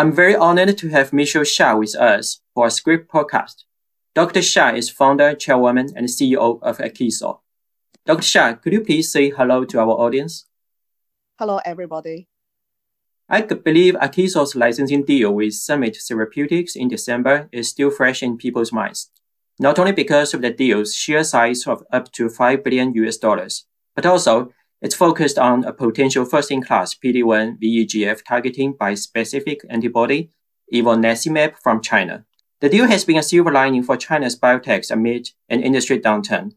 I'm very honored to have Michelle Xia with us for a Scrip podcast. Dr. Xia is founder, chairwoman, and CEO of Akeso. Dr. Xia, could you please say hello to our audience? Hello, everybody. I believe Akeso's licensing deal with Summit Therapeutics in December is still fresh in people's minds, not only because of the deal's sheer size of up to 5 billion US dollars, but also it's focused on a potential first-in-class PD-1 VEGF targeting bispecific antibody, ivonescimab from China. The deal has been a silver lining for China's biotechs amid an industry downturn.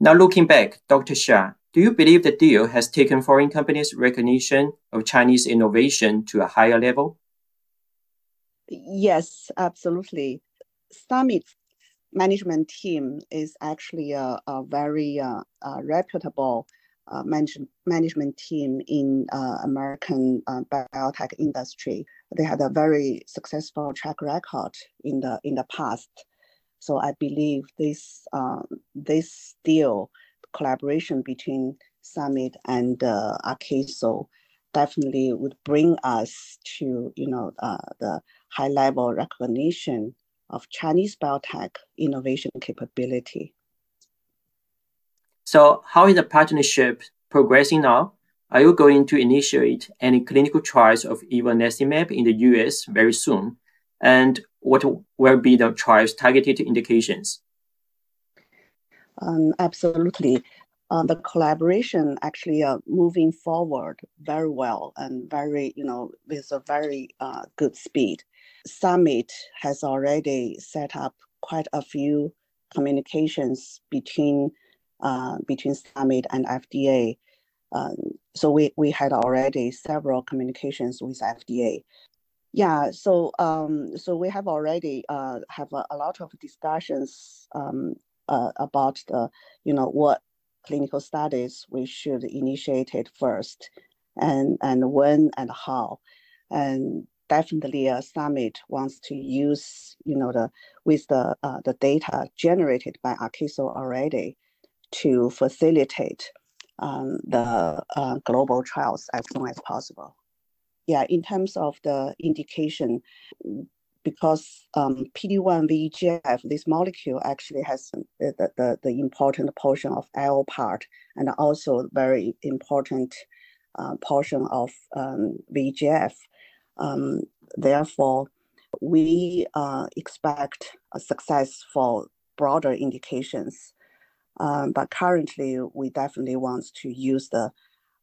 Now looking back, Dr. Xia, do you believe the deal has taken foreign companies' recognition of Chinese innovation to a higher level? Yes, absolutely. Summit's management team is actually a, a very uh, uh, reputable uh, manage, management team in uh, American uh, biotech industry. They had a very successful track record in the in the past. So I believe this um, this deal collaboration between Summit and uh, Akeso definitely would bring us to you know uh, the high level recognition of Chinese biotech innovation capability. So, how is the partnership progressing now? Are you going to initiate any clinical trials of ivonescimab in the US very soon? And what will be the trials targeted indications? Um, absolutely. Uh, the collaboration actually uh, moving forward very well and very, you know, with a very uh, good speed. Summit has already set up quite a few communications between between Summit and FDA. Um, so we, we had already several communications with FDA. Yeah, so um, so we have already uh, have a, a lot of discussions um, uh, about the you know what clinical studies we should initiate it first, and and when and how, and definitely a summit wants to use you know the with the uh, the data generated by Akeso already to facilitate um, the uh, global trials as soon as possible. Yeah, in terms of the indication, because um, PD-1 VEGF, this molecule actually has the, the, the important portion of IO part and also very important uh, portion of um, VEGF. Um, therefore, we uh, expect a success for broader indications um, but currently, we definitely want to use the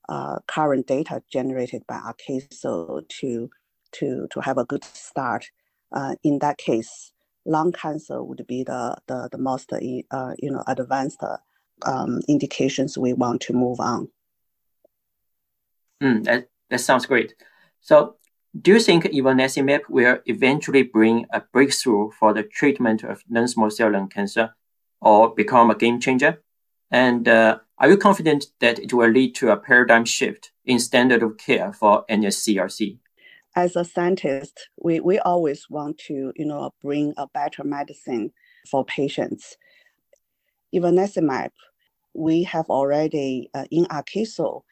uh, current data generated by Akeso to, to, to have a good start. Uh, in that case, lung cancer would be the, the, the most uh, you know, advanced um, indications we want to move on. Mm, that, that sounds great. So do you think ivonescimab will eventually bring a breakthrough for the treatment of non-small cell lung cancer or become a game changer? And uh, are you confident that it will lead to a paradigm shift in standard of care for NSCLC? As a scientist, we, we always want to, you know, bring a better medicine for patients. Ivonescimab, we have already uh, in Akeso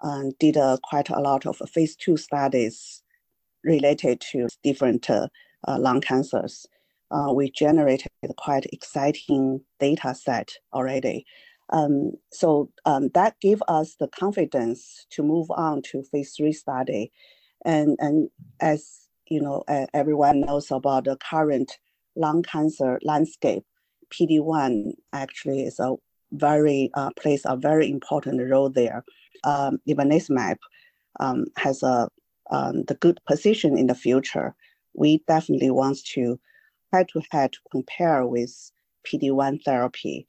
um, did uh, quite a lot of phase two studies related to different uh, uh lung cancers uh, we generated quite exciting data set already. Um, so um, that gave us the confidence to move on to phase three study. And, and as you know, uh, everyone knows about the current lung cancer landscape, PD-1 actually is a very, uh, plays a very important role there. Um, ivonescimab um, has a um, the good position in the future. We definitely want to head-to-head to compare with PD-1 therapy.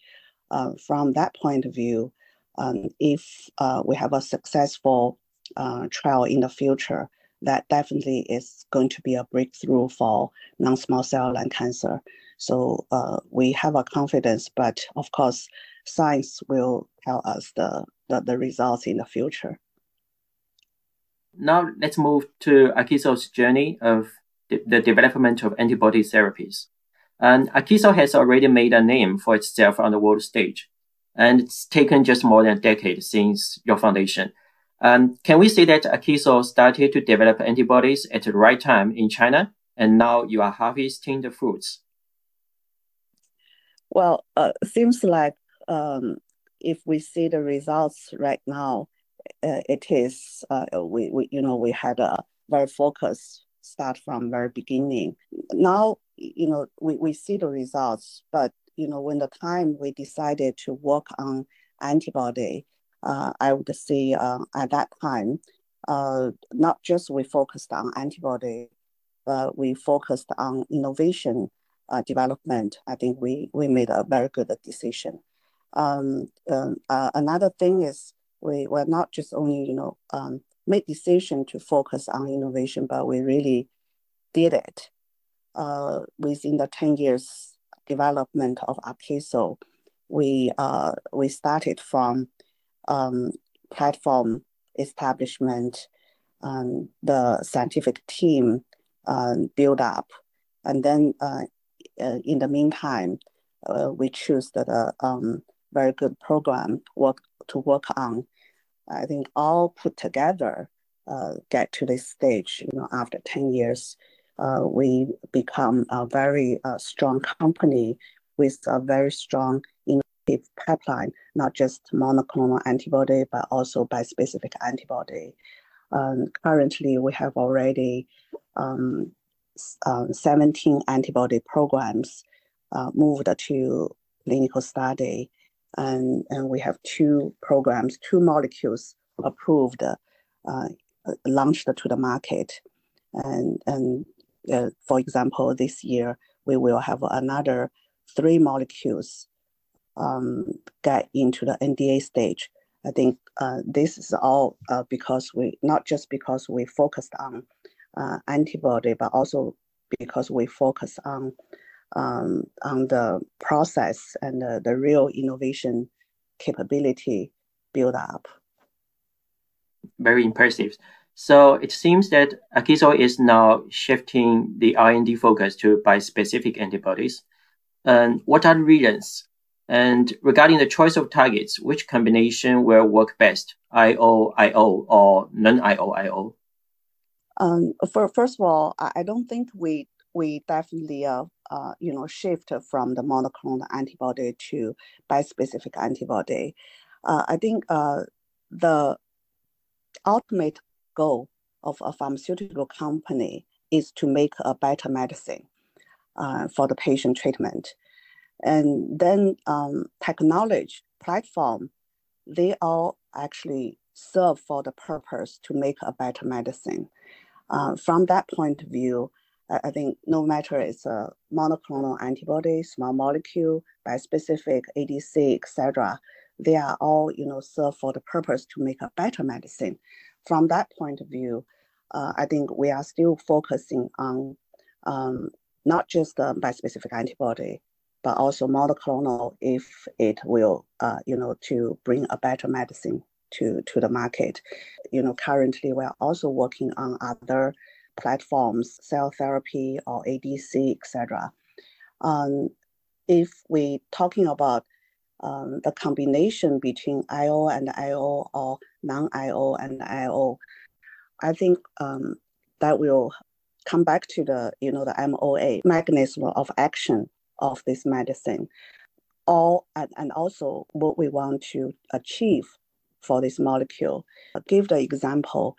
Uh, from that point of view, um, if uh, we have a successful uh, trial in the future, that definitely is going to be a breakthrough for non-small cell lung cancer. So uh, we have a confidence, but of course, science will tell us the, the, the results in the future. Now let's move to Akeso's journey of the development of antibody therapies. And Akeso has already made a name for itself on the world stage. And it's taken just more than a decade since your foundation. Um, can we say that Akeso started to develop antibodies at the right time in China, and now you are harvesting the fruits? Well, uh, seems like um, if we see the results right now, uh, it is uh, we, we you know we had a very focused start from very beginning. Now you know we, we see the results, but you know when the time we decided to work on antibody, uh, I would say uh, at that time, uh, not just we focused on antibody, but we focused on innovation uh, development. I think we, we made a very good decision. Um, um uh, another thing is we were not just only, you know, um, made decision to focus on innovation, but we really did it uh, within the 10 years development of Akeso. We, uh, we started from um, platform establishment, um, the scientific team um, build up, and then uh, uh, in the meantime, uh, we choose the um, very good program work to work on. I think all put together uh, get to this stage. You know, after ten years, uh, we become a very uh, strong company with a very strong innovative pipeline, not just monoclonal antibody, but also bispecific antibody. Um, currently, we have already um, uh, 17 antibody programs uh, moved to clinical study, and, and we have two programs, two molecules approved, uh, launched to the market. And, and uh, for example, this year, we will have another three molecules um, get into the NDA stage. I think uh, this is all uh, because we not just because we focused on uh, antibody, but also because we focus on um, on the process and the, the real innovation capability build up. Very impressive. So it seems that Akeso is now shifting the R&D focus to bispecific antibodies. And what are the reasons and regarding the choice of targets, which combination will work best, IO-IO or non-IO-IO? Um, for, first of all, I don't think we we definitely uh, uh, you know shift from the monoclonal antibody to bispecific antibody. Uh, I think uh, the ultimate goal of a pharmaceutical company is to make a better medicine uh, for the patient treatment. And then um, technology, platform, they all actually serve for the purpose to make a better medicine. Uh, from that point of view, I, I think no matter it's a monoclonal antibody, small molecule, bispecific, ADC, etc., they are all you know serve for the purpose to make a better medicine. From that point of view, uh, I think we are still focusing on um, not just the bispecific antibody, but also monoclonal if it will, uh, you know, to bring a better medicine to, to the market. You know, currently we're also working on other platforms, cell therapy or ADC, etc. Um, if we talking about um, the combination between IO and IO or non-IO and IO, I think um, that will come back to the you know the MOA mechanism of action of this medicine. All and, and also what we want to achieve for this molecule. I'll give the example,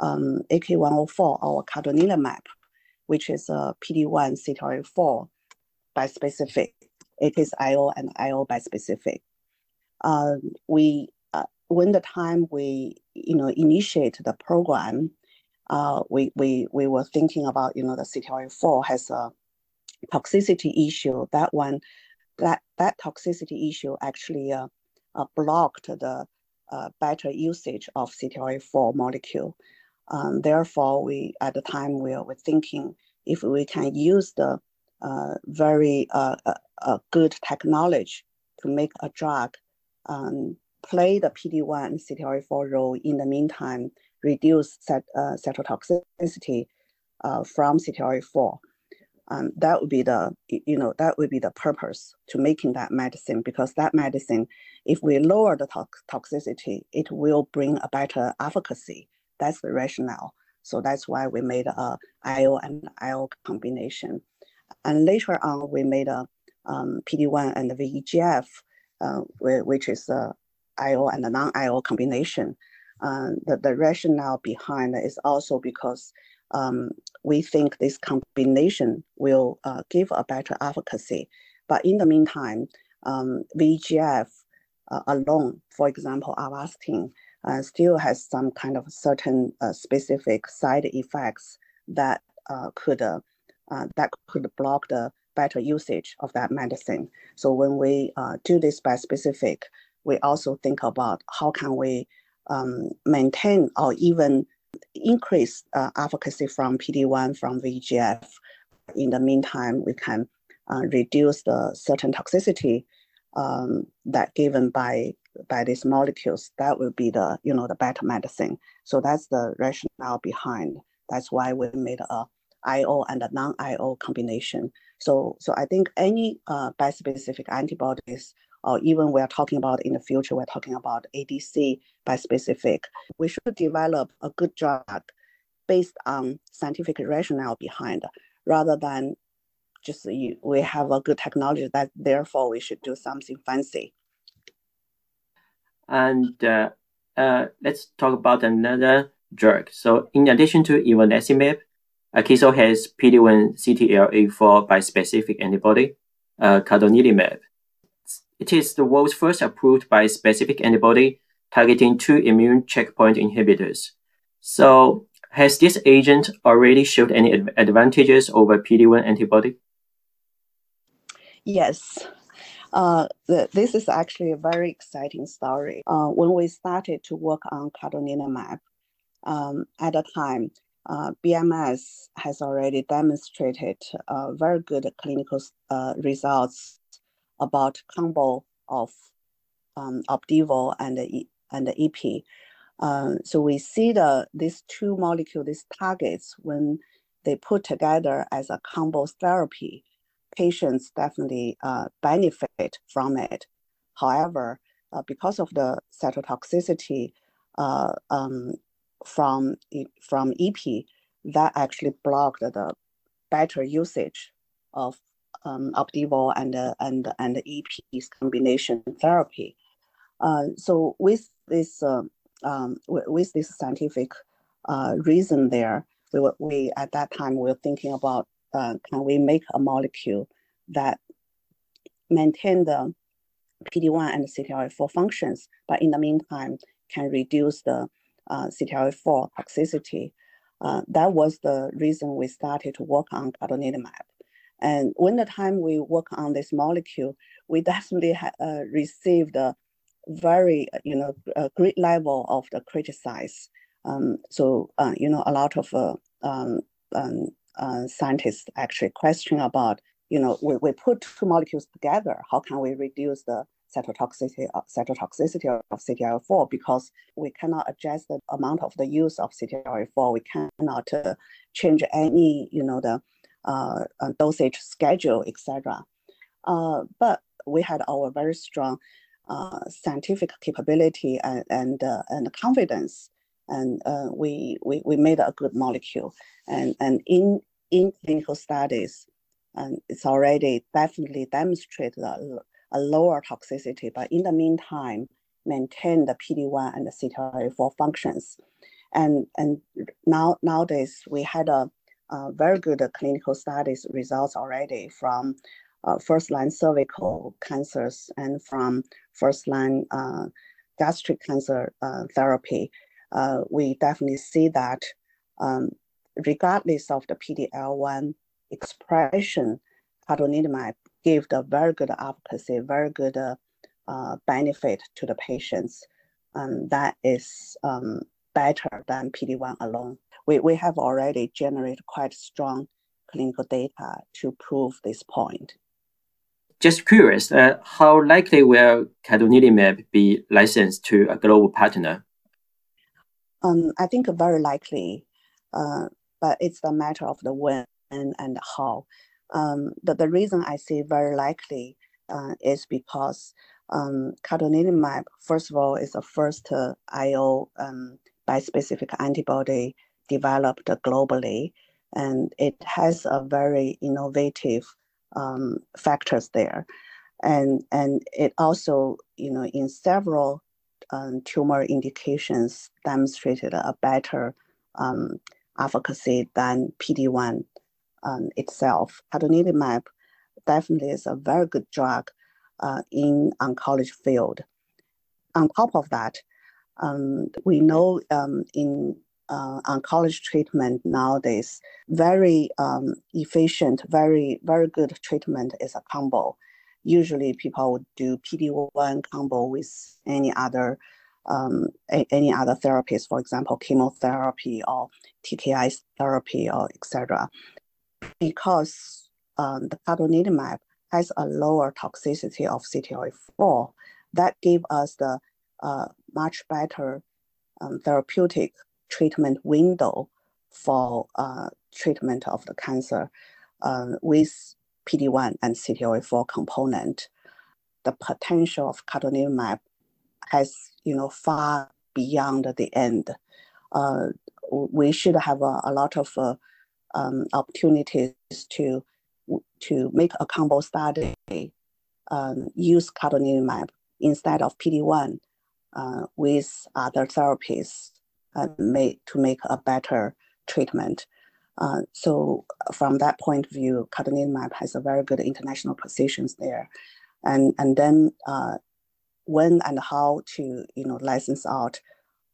um, AK104, our cadonilimab, which is a PD-1 CTLA-4 bispecific. It is IO and IO bispecific. Um, we uh, when the time we you know initiate the program, uh, we, we we were thinking about you know the CTLA-4 has a toxicity issue, that one, that, that toxicity issue actually uh, uh, blocked the uh, better usage of CTLA-4 molecule. Um, therefore, we at the time we were thinking if we can use the uh, very uh, uh, good technology to make a drug um, play the PD-1 and CTLA-4 role in the meantime, reduce set, uh, cytotoxicity uh, from CTLA-4 um, that would be the you know that would be the purpose to making that medicine because that medicine if we lower the to- toxicity it will bring a better efficacy that's the rationale. So that's why we made a io and io combination. And later on we made a um, pd1 and the vegf uh, which is a io and a non-io combination. Uh, the, the rationale behind is also because um, we think this combination will uh, give a better efficacy. But in the meantime, um, VEGF uh, alone, for example, Avastin, uh, still has some kind of certain uh, specific side effects that uh, could uh, that could block the better usage of that medicine. So when we do this bispecific, we also think about how can we um, maintain or even increase uh, efficacy from PD-1 from VEGF. In the meantime, we can uh, reduce the certain toxicity um, that given by by these molecules. That will be the you know the better medicine. So that's the rationale behind. That's why we made a IO and a non-IO combination. So so I think any uh, bispecific antibodies or even we're talking about in the future, we're talking about ADC bispecific. We should develop a good drug based on scientific rationale behind, rather than just you, we have a good technology that therefore we should do something fancy. And uh, uh, let's talk about another drug. So in addition to ivonescimab, Akeso has PD-1 CTLA-4 bispecific antibody, uh, cadonilimab. It is the world's first approved bispecific antibody targeting two immune checkpoint inhibitors. So, has this agent already showed any advantages over PD-1 antibody? Yes. Uh, the, this is actually a very exciting story. Uh, when we started to work on cadonilimab, um, at the time, uh, BMS has already demonstrated uh, very good clinical uh, results about combo of um, Opdivo and the, and the EP. So we see the these two molecules, these targets, when they put together as a combo therapy, patients definitely uh, benefit from it. However, uh, because of the cytotoxicity uh, um, from from EP, that actually blocked the better usage of um, Opdivo and uh, and and EP's combination therapy. Uh, so with this uh, um, with this scientific uh, reason there, we were, we at that time we were thinking about uh, can we make a molecule that maintain the PD1 and CTLA4 functions, but in the meantime can reduce the uh, CTLA4 toxicity. Uh, that was the reason we started to work on cadonilimab. And when the time we work on this molecule, we definitely ha- uh, received a very, you know, a great level of the criticize. Um, so, uh, you know, a lot of uh, um, um, uh, scientists actually question about, you know, we, we put two molecules together, how can we reduce the cytotoxicity, uh, cytotoxicity of CTLA4 because we cannot adjust the amount of the use of CTLA4. We cannot uh, change any, you know, the uh, dosage schedule, etc. Uh, but we had our very strong uh, scientific capability and and, uh, and confidence, and uh, we, we we made a good molecule. And and in in clinical studies, and it's already definitely demonstrated a, a lower toxicity. But in the meantime, maintain the PD1 and the CTLA4 functions. And and now nowadays we had a uh, very good clinical studies results already from uh, first line cervical cancers and from first line uh, gastric cancer uh, therapy. Uh, we definitely see that um, regardless of the PD-L1 expression, cadonilimab gave the very good efficacy, very good uh, benefit to the patients. And that is um, better than PD-1 alone we, we have already generated quite strong clinical data to prove this point. Just curious, uh, how likely will cadonilimab be licensed to a global partner? Um, I think very likely, uh, but it's a matter of the when and how. Um, the, the reason I say very likely uh, is because um, first of all, is the first uh, IO um, bispecific antibody developed globally, and it has a very innovative um, factors there, and and it also, you know, in several um, tumor indications demonstrated a better um, efficacy than PD-1 um, itself. Cadonilimab definitely is a very good drug uh, in oncology field. On top of that, um, we know um, in uh, oncology treatment nowadays, very um, efficient, very very good treatment is a combo. Usually, people would do PD-1 combo with any other um, a, any other therapies, for example, chemotherapy or TKI therapy or etc. Because um, the cadonilimab has a lower toxicity of CTLA-4, that gave us the uh, much better um, therapeutic treatment window for uh, treatment of the cancer uh, with PD-1 and CTLA-4 component. The potential of cadonilimab has, you know, far beyond the end. Uh, we should have a, a lot of uh, um, opportunities to to make a combo study, um, use cadonilimab instead of PD-1 uh, with other therapies uh, to make a better treatment. Uh, so from that point of view, cadonilimab has a very good international positions there. And, and then uh, when and how to you know license out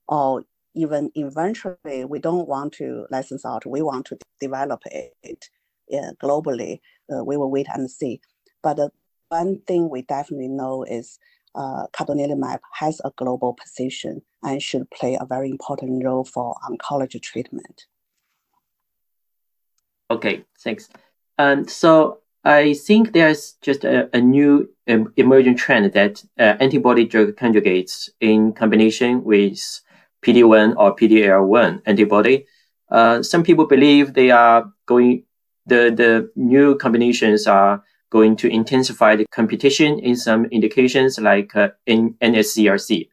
or even eventually we don't want to license out we want to develop it uh, globally uh, we will wait and see but uh, one thing we definitely know is uh, has a global position and should play a very important role for oncology treatment. Okay, thanks. And so I think there's just a, a new um, emerging trend that uh, antibody drug conjugates in combination with PD-1 or PD-L1 antibody. Uh, some people believe they are going, the, the new combinations are going to intensify the competition in some indications like uh, in NSCLC.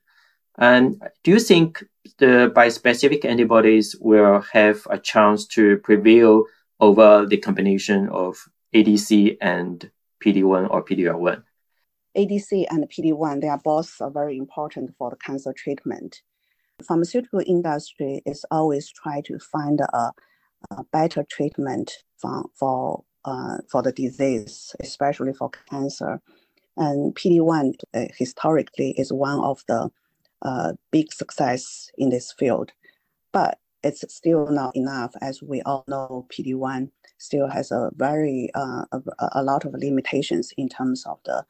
And do you think the bispecific antibodies will have a chance to prevail over the combination of ADC and PD-1 or PD-L1? ADC and PD-1, they are both very important for the cancer treatment. Pharmaceutical industry is always trying to find a, a better treatment for, for uh, for the disease, especially for cancer. And PD-1 uh, historically is one of the uh, big success in this field, but it's still not enough. As we all know, PD-1 still has a very uh, a, a, lot of limitations in terms of the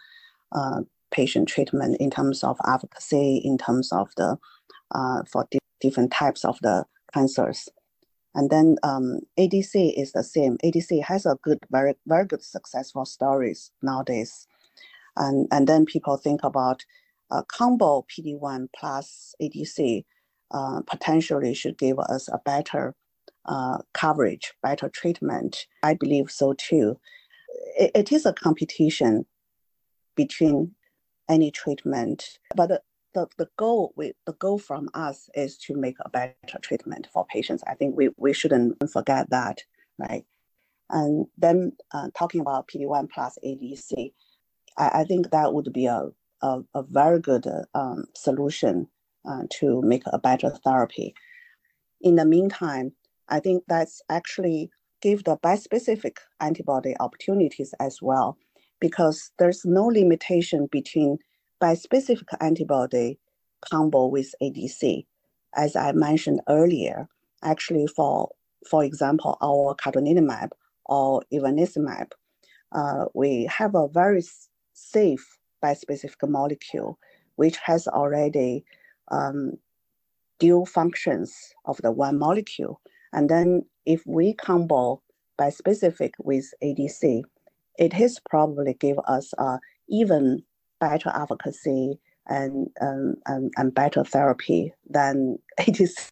uh, patient treatment, in terms of efficacy, in terms of the uh, for di- different types of the cancers. And then um, ADC is the same. ADC has a good, very, very good successful stories nowadays. And, and then people think about a combo PD-1 plus ADC uh, potentially should give us a better uh, coverage, better treatment. I believe so too. it, it is a competition between any treatment, but the, the goal we, the goal from us is to make a better treatment for patients. I think we, we shouldn't forget that, right? And then uh, talking about PD-1 plus ADC, I, I think that would be a, a, a very good um, solution uh, to make a better therapy. In the meantime, I think that's actually give the bispecific antibody opportunities as well, because there's no limitation between bispecific antibody combo with ADC. As I mentioned earlier, actually for, for example, our cadonilimab or ivonescimab, uh, we have a very safe bispecific molecule, which has already um, dual functions of the one molecule. And then if we combo bispecific with ADC, it is probably give us a even better efficacy and, um, and, and better therapy than is.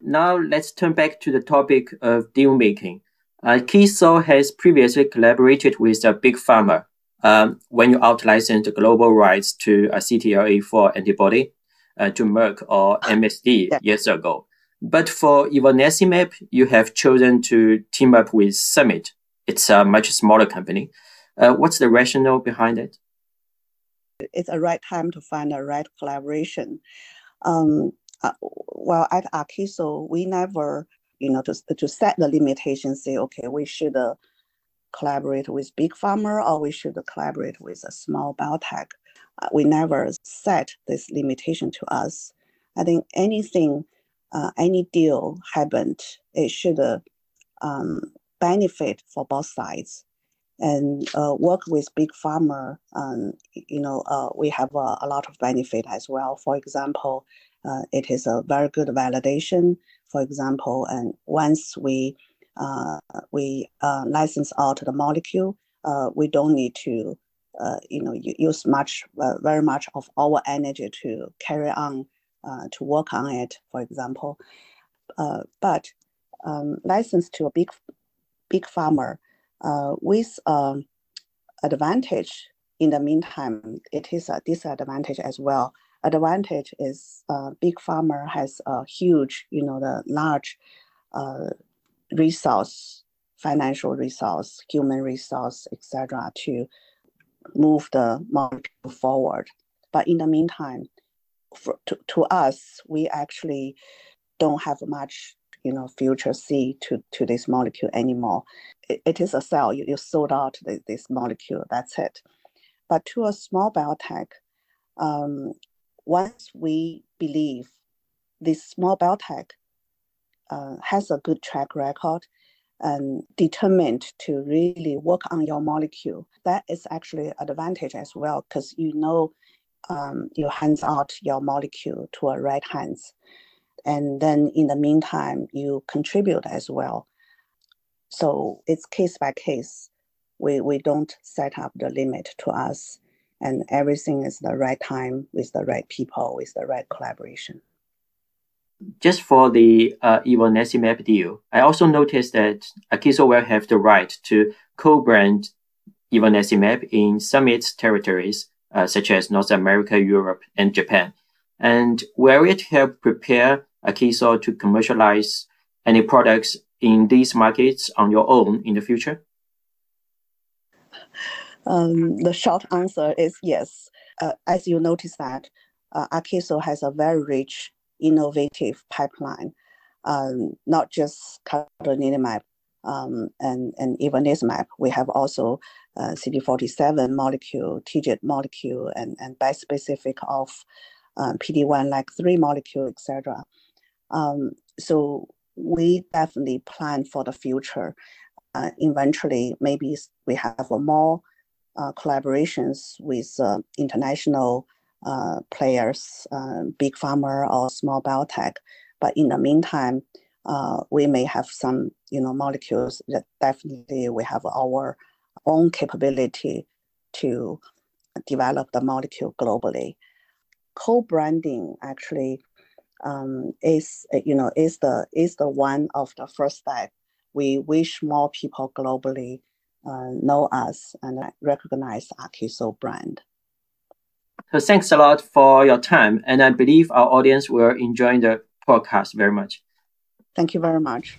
Now let's turn back to the topic of deal making. Uh, Akeso has previously collaborated with a big pharma um, when you out-licensed global rights to a CTLA-4 antibody uh, to Merck or MSD yeah. years ago. But for ivonescimab, you have chosen to team up with Summit. It's a much smaller company. Uh, what's the rationale behind it? It's a right time to find a right collaboration. Um, uh, well, at Akeso, we never, you know, to, to set the limitations, say, okay, we should uh, collaborate with big pharma or we should collaborate with a small biotech. Uh, we never set this limitation to us. I think anything, uh, any deal happened, it should uh, um, benefit for both sides and uh, work with big pharma. Um, you know, uh, we have a, a, lot of benefit as well. For example, uh, it is a very good validation. For example, and once we we license out the molecule, we don't need to, you know, you use much, very much of our energy to carry on to work on it. For example, but um, license to a big big pharma with um, advantage in the meantime, it is a disadvantage as well. Advantage is uh, big pharma has a huge, you know, the large uh, resource, financial resource, human resource, etc., to move the molecule forward. But in the meantime, for, to, to us, we actually don't have much you know future C to, to this molecule anymore. it, it is a cell, you, you sold out the, this molecule, that's it. But to a small biotech, um, once we believe this small biotech uh, has a good track record and determined to really work on your molecule, that is actually an advantage as well because you know um, you hands out your molecule to a right hands. And then in the meantime, you contribute as well. So it's case by case. We, we don't set up the limit to us and everything is the right time with the right people, with the right collaboration just for the uh, ivonescimab deal, I also noticed that Akeso will have the right to co-brand ivonescimab in Summit's territories, uh, such as North America, Europe, and Japan. And will it help prepare Akeso to commercialize any products in these markets on your own in the future? Um, the short answer is yes. Uh, as you notice that uh, Akeso has a very rich innovative pipeline, um, not just cadonilimab um, and, and ivonescimab. We have also uh, CD47 molecule, TIGIT molecule, and, and bispecific of um, PD-1 LAG-3 molecule, etc. Um, so we definitely plan for the future. Uh, eventually, maybe we have more uh, collaborations with uh, international uh, players, uh, big pharma or small biotech. But in the meantime, uh, we may have some, you know, molecules that definitely we have our own capability to develop the molecule globally. Co-branding actually um, is, you know, is the is the one of the first step. We wish more people globally uh, know us and recognize Akeso brand. So thanks a lot for your time, and I believe our audience will enjoy the podcast very much. Thank you very much.